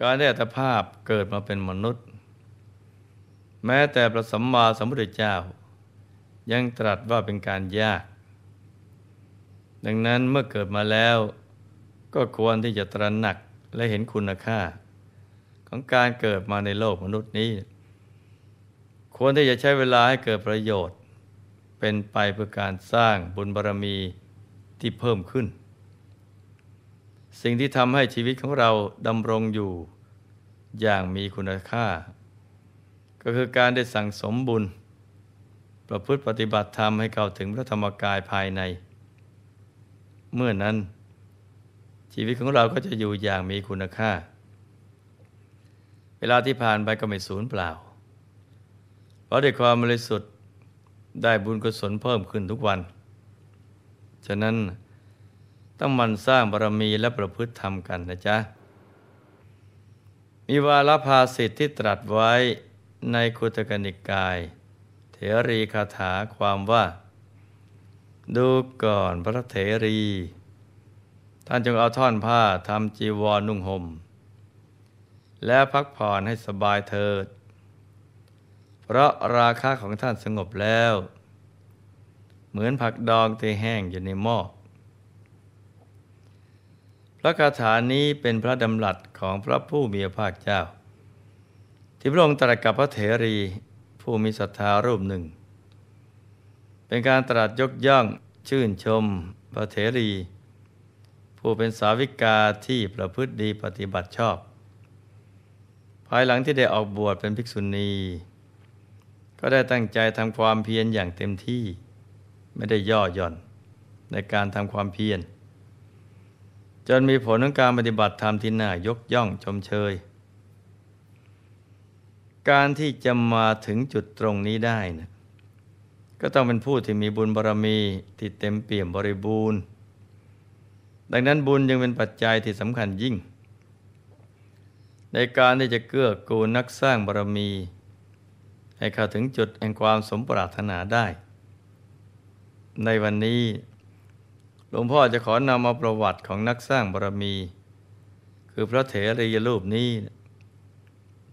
การได้อัตภาพเกิดมาเป็นมนุษย์ แม้แต่พระสัมมาสัมพุทธเจ้า ยังตรัสว่าเป็นการยาก ดังนั้นเมื่อเกิดมาแล้ว ก็ควรที่จะตระหนักและเห็นคุณค่า ของการเกิดมาในโลกมนุษย์นี้ ควรที่จะใช้เวลาให้เกิดประโยชน์ เป็นไปเพื่อการสร้างบุญบารรมีที่เพิ่มขึ้น สิ่งที่ทำให้ชีวิตของเราดำรงอยู่อย่างมีคุณค่า ก็คือการได้สั่งสมบุญ ประพฤติปฏิบัติธรรมให้เข้าถึงพระธรรมกายภายใน เมื่อนั้น ชีวิตของเราก็จะอยู่อย่างมีคุณค่า เวลาที่ผ่านไปก็ไม่สูญเปล่า เพราะด้วยความบริสุทธิ์ได้บุญกุศลเพิ่มขึ้นทุกวัน ฉะนั้น ต้องมันสร้างบารมีและประพฤติธรรมกันนะจ๊ะ มีวาลภาสิทธิที่ตรัสไว้ในคุตกนิกาย เถรีคาถาความว่า ดูก่อนพระเถรี ท่านจงเอาท่อนผ้าทำจีวรนุ่งหม่ม และพักผ่อนให้สบายเถิด เพราะราคาของท่านสงบแล้ว เหมือนผักดองที่แห้งอยู่ในหม้อ ระคาถานี้เป็นพระดำรัสของพระผู้มีพระภาคเจ้า ที่พระองค์ตรัสกับพระเถรีผู้มีศรัทธารูปหนึ่ง เป็นการตรัสยกย่องชื่นชมพระเถรี ผู้เป็นสาวิกาที่ประพฤติดีปฏิบัติชอบ ภายหลังที่ได้ออกบวชเป็นภิกษุณี ก็ได้ตั้งใจทำความเพียรอย่างเต็มที่ ไม่ได้ย่อหย่อนในการทำความเพียร จนมีผลของการปฏิบัติธรรมที่น่ายกย่องชมเชย การที่จะมาถึงจุดตรงนี้ได้นะก็ต้องเป็นผู้ที่มีบุญบารรมีที่เต็มเปี่ยมบริบูรณ์ ดังนั้นบุญยังเป็นปัจจัยที่สำคัญยิ่ง ในการที่จะเกื้อกูลนักสร้างบารรมี ให้เข้าถึงจุดแห่งความสมปรารถนาได้ ในวันนี้ หลวงพ่อจะขอนำเอาประวัติของนักสร้างบารมี คือพระเถรียรูปนี้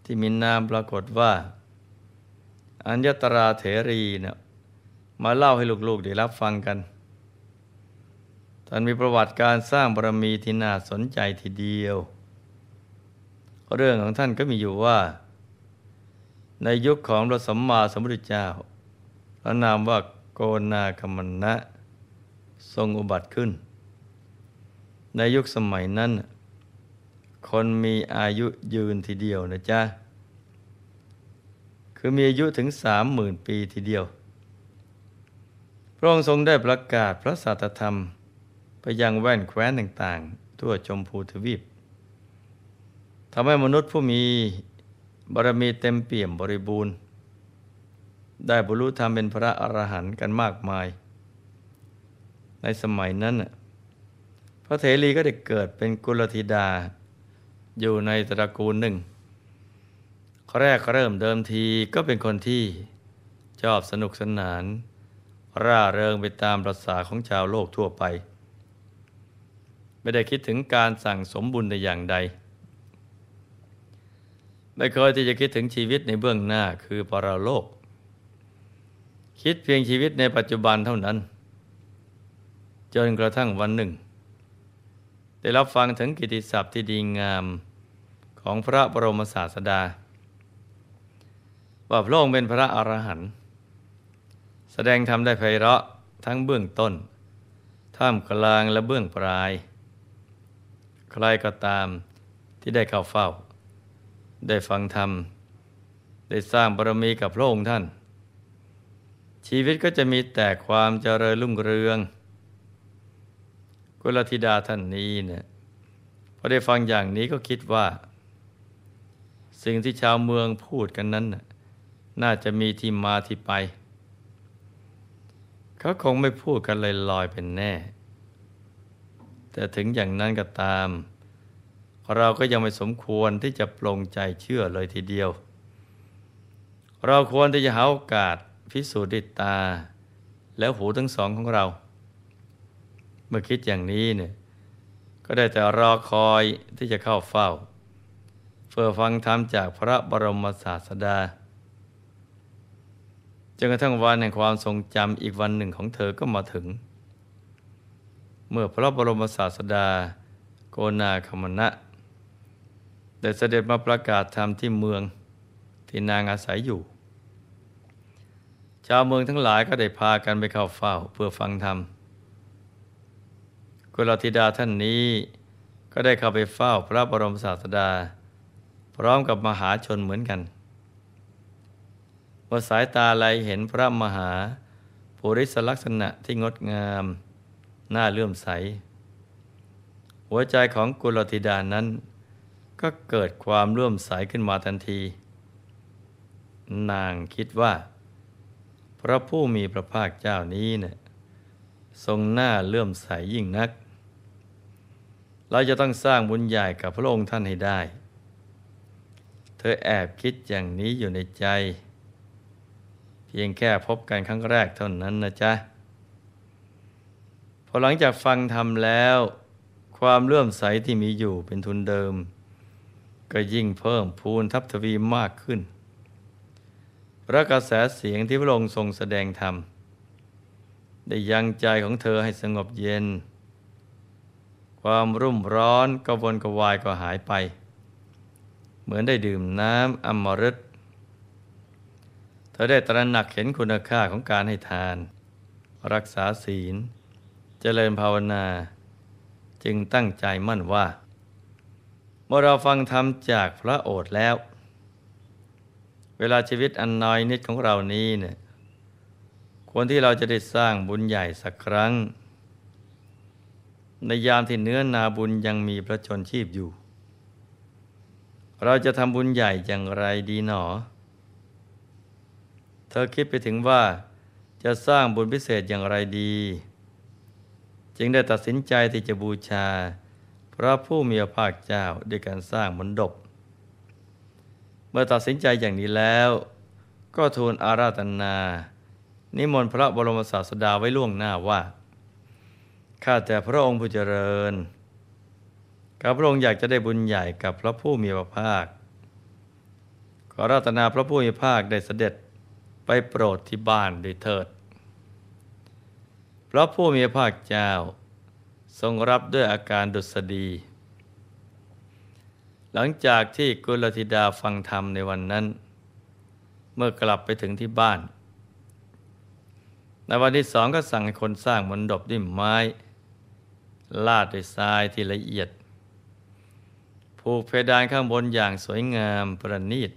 ที่มีนามปรากฏว่า อัญญตราเถรีเนี่ยมาเล่าให้ลูกๆได้รับฟังกันท่านมีประวัติการสร้างบารมีที่น่าสนใจทีเดียว เรื่องของท่านก็มีอยู่ว่า ในยุคของพระสัมมาสัมพุทธเจ้าพระนามว่าโกนาคมันนะ ทรงอุบัติขึ้น ในยุคสมัยนั้น คนมีอายุยืนทีเดียวนะจ๊ะ คือมีอายุถึงสามหมื่นปีทีเดียว พระองค์ทรงได้ประกาศพระสัตธรรม ไปยังแว่นแคว้นต่างๆ ทั่วชมพูทวีปทำให้มนุษย์ผู้มีบารมีเต็มเปี่ยมบริบูรณ์ ได้บรรลุธรรมเป็นพระอรหันต์กันมากมาย ในสมัยนั้นพระเถรีก็ได้เกิดเป็นกุลธิดา อยู่ในตระกูลหนึ่งแรกเริ่มเดิมทีก็เป็นคนที่ชอบสนุกสนาน ร่าเริงไปตามประษาของชาวโลกทั่วไป ไม่ได้คิดถึงการสั่งสมบุญในอย่างใด ไม่เคยที่จะคิดถึงชีวิตในเบื้องหน้าคือปรโลก คิดเพียงชีวิตในปัจจุบันเท่านั้น จนกระทั่งวันหนึ่ง ได้รับฟังถึงกิติศัพท์ที่ดีงามของพระบรมศาสดา ว่าพระองค์เป็นพระอรหันต์แสดงธรรมได้ไพเราะทั้งเบื้องต้น ท่ามกลางและเบื้องปลาย ใครก็ตามที่ได้เข้าเฝ้า ได้ฟังธรรม ได้สร้างบารมีกับพระองค์ท่าน ชีวิตก็จะมีแต่ความเจริญรุ่งเรือง กุลธิดาท่านนี้เนี่ยพอได้ฟังอย่างนี้ก็คิดว่า สิ่งที่ชาวเมืองพูดกันนั้น น่าจะมีที่มาที่ไป เขาคงไม่พูดกันลอยๆเป็นแน่ แต่ถึงอย่างนั้นก็ตาม เราก็ยังไม่สมควรที่จะปลงใจเชื่อเลยทีเดียว เราควรที่จะหาโอกาสพิสูจน์ด้วยตา แล้วหูทั้งสองของเรา มื่อคิดอย่างนี้เนี่ยก็ได้แต่รอคอยที่จะเข้าเฝ้าเพื่อฟังธรรมจากพระบรมศาสดาจนกระทั่งวันแห่งความทรงจำอีกวันหนึ่งของเธอก็มาถึง เมื่อพระบรมศาสดา โกนาคมณะได้เสด็จมาประกาศธรรมที่เมืองที่นางอาศัยอยู่ ชาวเมืองทั้งหลายก็ได้พากันไปเข้าเฝ้าเพื่อฟังธรรม กุลธิดาท่านนี้ก็ได้เข้าไปเฝ้าพระบรมศาสดา พร้อมกับมหาชนเหมือนกันเมื่อสายตาไหลเห็นพระมหาภูริสลักษณะที่งดงาม น่าเลื่อมใส หัวใจของกุลธิดานั้น ก็เกิดความเลื่อมใสขึ้นมาทันที นางคิดว่า พระผู้มีพระภาคเจ้านี้เนะี่ยทรงหน้าเลื่อมใสยยิ่งนัก เราจะต้องสร้างบุญใหญ่กับพระองค์ท่านให้ได้ เธอแอบคิดอย่างนี้อยู่ในใจ เพียงแค่พบกันครั้งแรกเท่านั้นนะจ๊ะ พอหลังจากฟังทำแล้ว ความเลื่อมใสที่มีอยู่เป็นทุนเดิม ก็ยิ่งเพิ่มพูนทับทวีมากขึ้นพระกระแสเสียงที่พระองค์ทรงแสดงธรรม ได้ยังใจของเธอให้สงบเย็น ความรุ่มร้อนกวนกวายก็หายไป เหมือนได้ดื่มน้ำอมฤตเธอได้ตระหนักเห็นคุณค่าของการให้ทาน รักษาศีล เจริญภาวนา จึงตั้งใจมั่นว่า เมื่อเราฟังธรรมจากพระโอษฐ์แล้ว เวลาชีวิตอันน้อยนิดของเรานี้เนี่ยควรที่เราจะได้สร้างบุญใหญ่สักครั้ง ในยามที่เนื้อนาบุญยังมีพระชนชีพอยู่ เราจะทำบุญใหญ่อย่างไรดีหนอ เธอคิดไปถึงว่าจะสร้างบุญพิเศษอย่างไรดี จึงได้ตัดสินใจที่จะบูชา พระผู้มีพระภาคเจ้าด้วยการสร้างมนดบเมื่อตัดสินใจอย่างนี้แล้ว ก็ทูลอาราธนา นิมนต์พระบรมศาสดาไว้ล่วงหน้าว่า ข้าแต่พระองค์ผู้เจริญข้าพระองค์อยากจะได้บุญใหญ่กับพระผู้มีพระภาค ขอรัตนาพระผู้มีพระภาคได้เสด็จไปโปรดที่บ้านด้วยเถิด พระผู้มีพระภาคเจ้า ทรงรับด้วยอาการดุษฎี หลังจากที่กุลธิดาฟังธรรมในวันนั้น เมื่อกลับไปถึงที่บ้านในวันที่สองก็สั่งให้คนสร้างมนดบด้วยไม้ ลาดด้วยทรายที่ละเอียด ผูกเพดานข้างบนอย่างสวยงามประณีต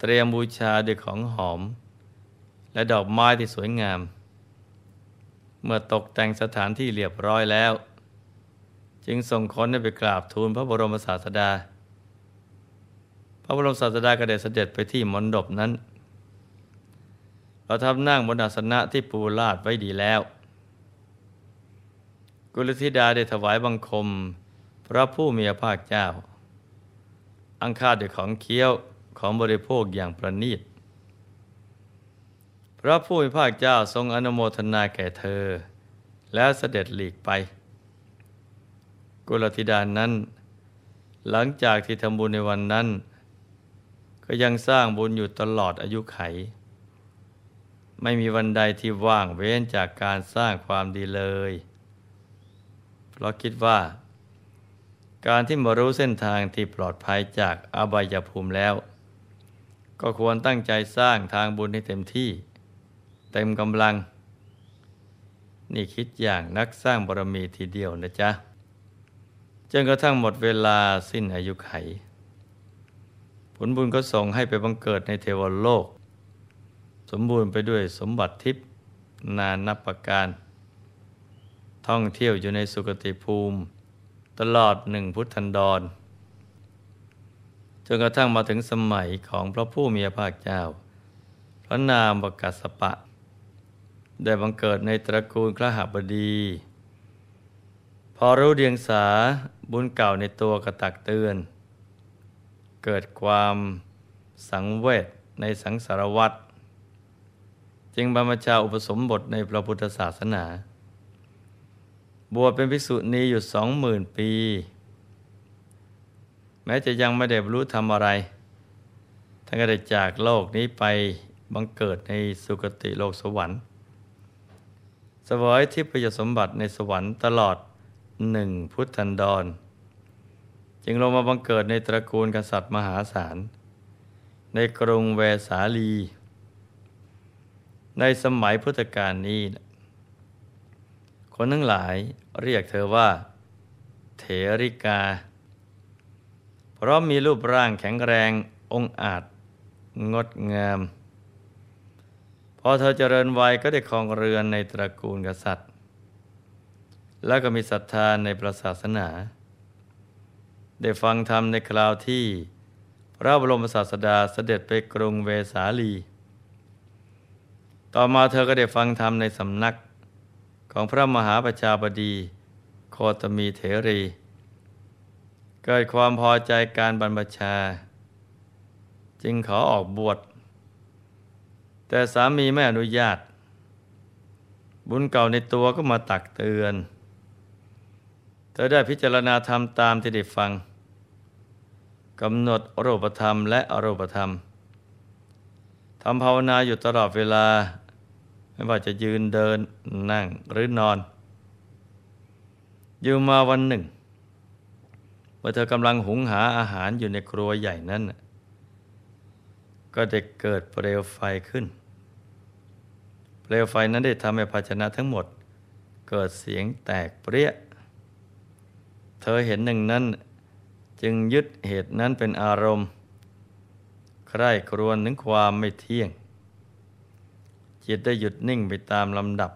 เตรียมบูชาด้วยของหอม และดอกไม้ที่สวยงาม เมื่อตกแต่งสถานที่เรียบร้อยแล้ว จึงส่งคนไปกราบทูลพระบรมศาสดา พระบรมศาสดาก็ได้เสด็จไปที่มณฑปนั้นเราทำนั่งบนอาสนะที่ปูลาดไว้ดีแล้ว กุลธิดาได้ถวายบังคม พระผู้มีพระภาคเจ้า อังคาด้วยของเคี้ยวของบริโภคอย่างประณีต พระผู้มีพระภาคเจ้าทรงอนุโมทนาแก่เธอ แล้วเสด็จหลีกไป กุลธิดานั้น หลังจากที่ทำบุญในวันนั้น ก็ยังสร้างบุญอยู่ตลอดอายุไข ไม่มีวันใดที่ว่างเว้นจากการสร้างความดีเลย เพราะคิดว่า การที่มารู้เส้นทางที่ปลอดภัยจากอบายภูมิแล้ว ก็ควรตั้งใจสร้างทางบุญให้เต็มที่ เต็มกำลัง นี่คิดอย่างนักสร้างบารมีทีเดียวนะจ๊ะจนกระทั่งหมดเวลาสิ้นอายุไข ผลบุญก็ส่งให้ไปบังเกิดในเทวโลก สมบูรณ์ไปด้วยสมบัติทิพย์นานนับประการ ท่องเที่ยวอยู่ในสุคติภูมิ ตลอดหนึ่งพุทธันดร จนกระทั่งมาถึงสมัยของพระผู้มีพระภาคเจ้า พระนามบกัสปะ ได้บังเกิดในตระกูลครหบดี พอรู้เดียงสาบุญเก่าในตัวกระตักเตือน เกิดความสังเวชในสังสารวัตรจึงบรรพชาอุปสมบทในพระพุทธศาสนา บวชเป็นภิกษุณีอยู่สองหมื่นปี แม้จะยังไม่ได้บรรลุธรรมอะไรท่านก็ได้จากโลกนี้ไปบังเกิดในสุคติโลกสวรรค์สวยทิพยสมบัติในสวรรค์ตลอดหนึ่งพุทธันดร จึงลงมาบังเกิดในตระกูลกษัตริย์มหาศาล ในกรุงเวสาลี ในสมัยพุทธกาลนี้ คนทั้งหลายเรียกเธอว่า เถริกา เพราะมีรูปร่างแข็งแรงองอาจ งดงาม พอเธอเจริญวัยก็ได้ครองเรือนในตระกูลกษัตริย์ แล้วก็มีศรัทธาในพระศาสนา ได้ฟังธรรมในคราวที่ พระบรมศาสดาเสด็จไปกรุงเวสาลี ต่อมาเธอก็ได้ฟังธรรมในสำนัก ของพระมหาประชาบดีโคตมีเถรี เกิดความพอใจการบรรพชา จึงขอออกบวช แต่สามีไม่อนุญาต บุญเก่าในตัวก็มาตักเตือน เธอได้พิจารณาธรรมตามที่ได้ฟังกำหนดอรูปธรรมและอรูปธรรมทำภาวนาอยู่ตลอดเวลา ไม่ว่าจะยืนเดินนั่งหรือนอน อยู่มาวันหนึ่งเมื่อเธอกำลังหุงหาอาหารอยู่ในครัวใหญ่นั้น ก็ได้เกิดเปลวไฟขึ้น เปลวไฟนั้นได้ทำให้ภาชนะทั้งหมด เกิดเสียงแตกเปรี้ย เธอเห็นหนึ่งนั้น จึงยึดเหตุนั้นเป็นอารมณ์ ใคร่ครวญถึงความไม่เที่ยง จิตได้หยุดนิ่งไปตามลำดับ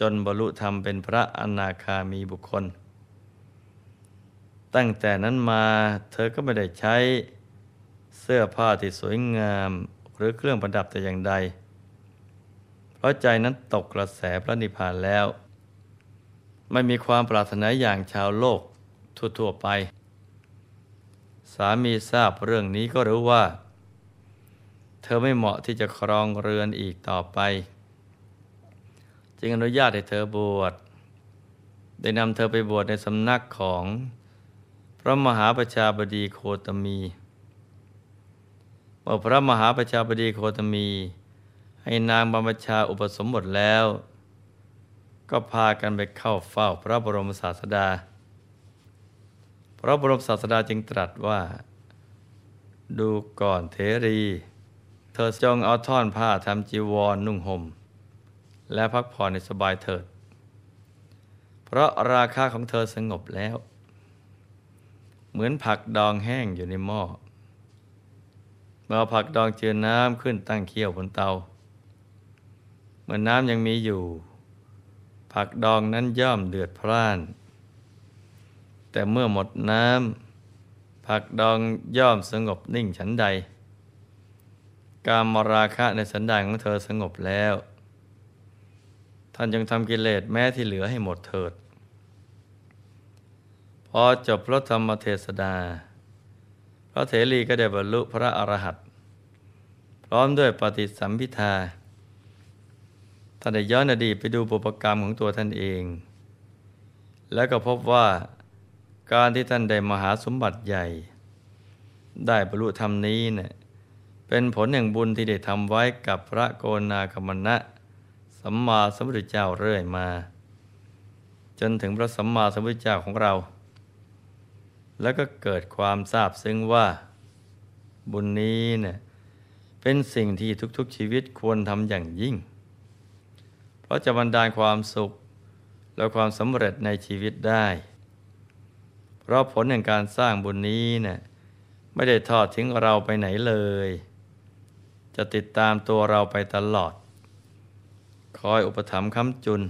จนบรรลุธรรมเป็นพระอนาคามีบุคคล ตั้งแต่นั้นมาเธอก็ไม่ได้ใช้เสื้อผ้าที่สวยงาม หรือเครื่องประดับแต่อย่างใด เพราะใจนั้นตกกระแสพระนิพพานแล้ว ไม่มีความปรารถนาอย่างชาวโลกทั่วๆไป สามีทราบเรื่องนี้ก็รู้ว่า เธอไม่เหมาะที่จะครองเรือนอีกต่อไป จึงอนุญาตให้เธอบวชได้นำเธอไปบวชในสำนักของพระมหาประชาบดีโคตมีเมื่อพระมหาประชาบดีโคตมี ให้นางบรรพชาอุปสมบทแล้ว ก็พากันไปเข้าเฝ้าพระบรมศาสดา พระบรมศาสดาจึงตรัสว่า ดูก่อนเทรี เธอจงเอาท่อนผ้าทำจีวรนนุ่งหม่ม และพักผ่อนในสบายเถิด เพราะราคาของเธอสงบแล้ว เหมือนผักดองแห้งอยู่ในหม้อเมื่อผักดองเจือน้ำขึ้นตั้งเคี่ยวบนเตา เมื่อน้ำยังมีอยู่ ผักดองนั้นย่อมเดือดพร่าน แต่เมื่อหมดน้ำผักดองย่อมสงบนิ่งฉันใด การมราคะในสันดานของเธอสงบแล้ว ท่านจึงทำกิเลสแม้ที่เหลือให้หมดเถิด พอจบพระธรรมเทศดาพระเถรีก็ได้บรรลุพระอรหันต์พร้อมด้วยปฏิสัมพิทาท่านได้ย้อนอดีตไปดูปุปกรรมของตัวท่านเอง แล้วก็พบว่าการที่ท่านได้มหาสมบัติใหญ่ ได้บรรลุธรรมนี้เนะี่ย เป็นผลแห่งบุญที่ได้ทำไว้กับพระโกนาคมณะสัมมาสัมพุทธเจ้าเรื่อยมา จนถึงพระสัมมาสัมพุทธเจ้าของเรา แล้วก็เกิดความทราบซึ้งว่า บุญนี้เนี่ยเป็นสิ่งที่ทุกๆชีวิตควรทำอย่างยิ่ง เพราะจะบรรดาลความสุขและความสำเร็จในชีวิตได้ เพราะผลแห่งการสร้างบุญนี้เนะ่ยไม่ได้ทอดทิ้งเราไปไหนเลย จะติดตามตัวเราไปตลอด คอยอุปถัมภ์ค้ำจุน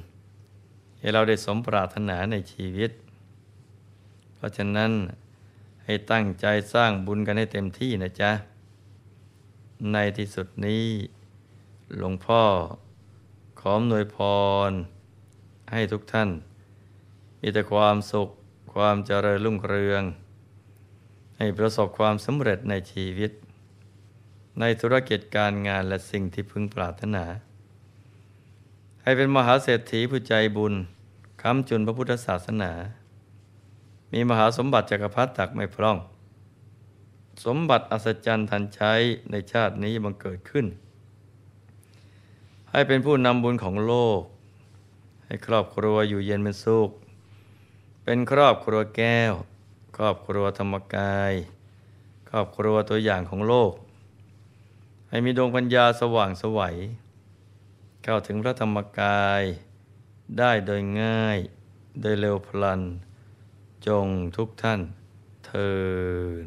ให้เราได้สมปรารถนาในชีวิต เพราะฉะนั้นให้ตั้งใจสร้างบุญกันให้เต็มที่นะจ๊ะ ในที่สุดนี้หลวงพ่อขอมนวยพร ให้ทุกท่าน มีแต่ความสุขความเจริญรุ่งเรือง ให้ประสบความสำเร็จในชีวิต ในธุรกิจการงานและสิ่งที่พึงปรารถนา ให้เป็นมหาเศรษฐีผู้ใจบุญค้ำจุนพระพุทธศาสนา มีมหาสมบัติจักรพรรดิตักไม่พร่อง สมบัติอัศจรรย์ทันใช้ในชาตินี้บังเกิดขึ้น ให้เป็นผู้นำบุญของโลก ให้ครอบครัวอยู่เย็นเป็นสุข เป็นครอบครัวแก้ว ครอบครัวธรรมกาย ครอบครัวตัวอย่างของโลก ให้มีดวงปัญญาสว่างสวัยเข้าถึงพระธรรมกายได้โดยง่าย โดยเร็วพลัน จงทุกท่านเทิน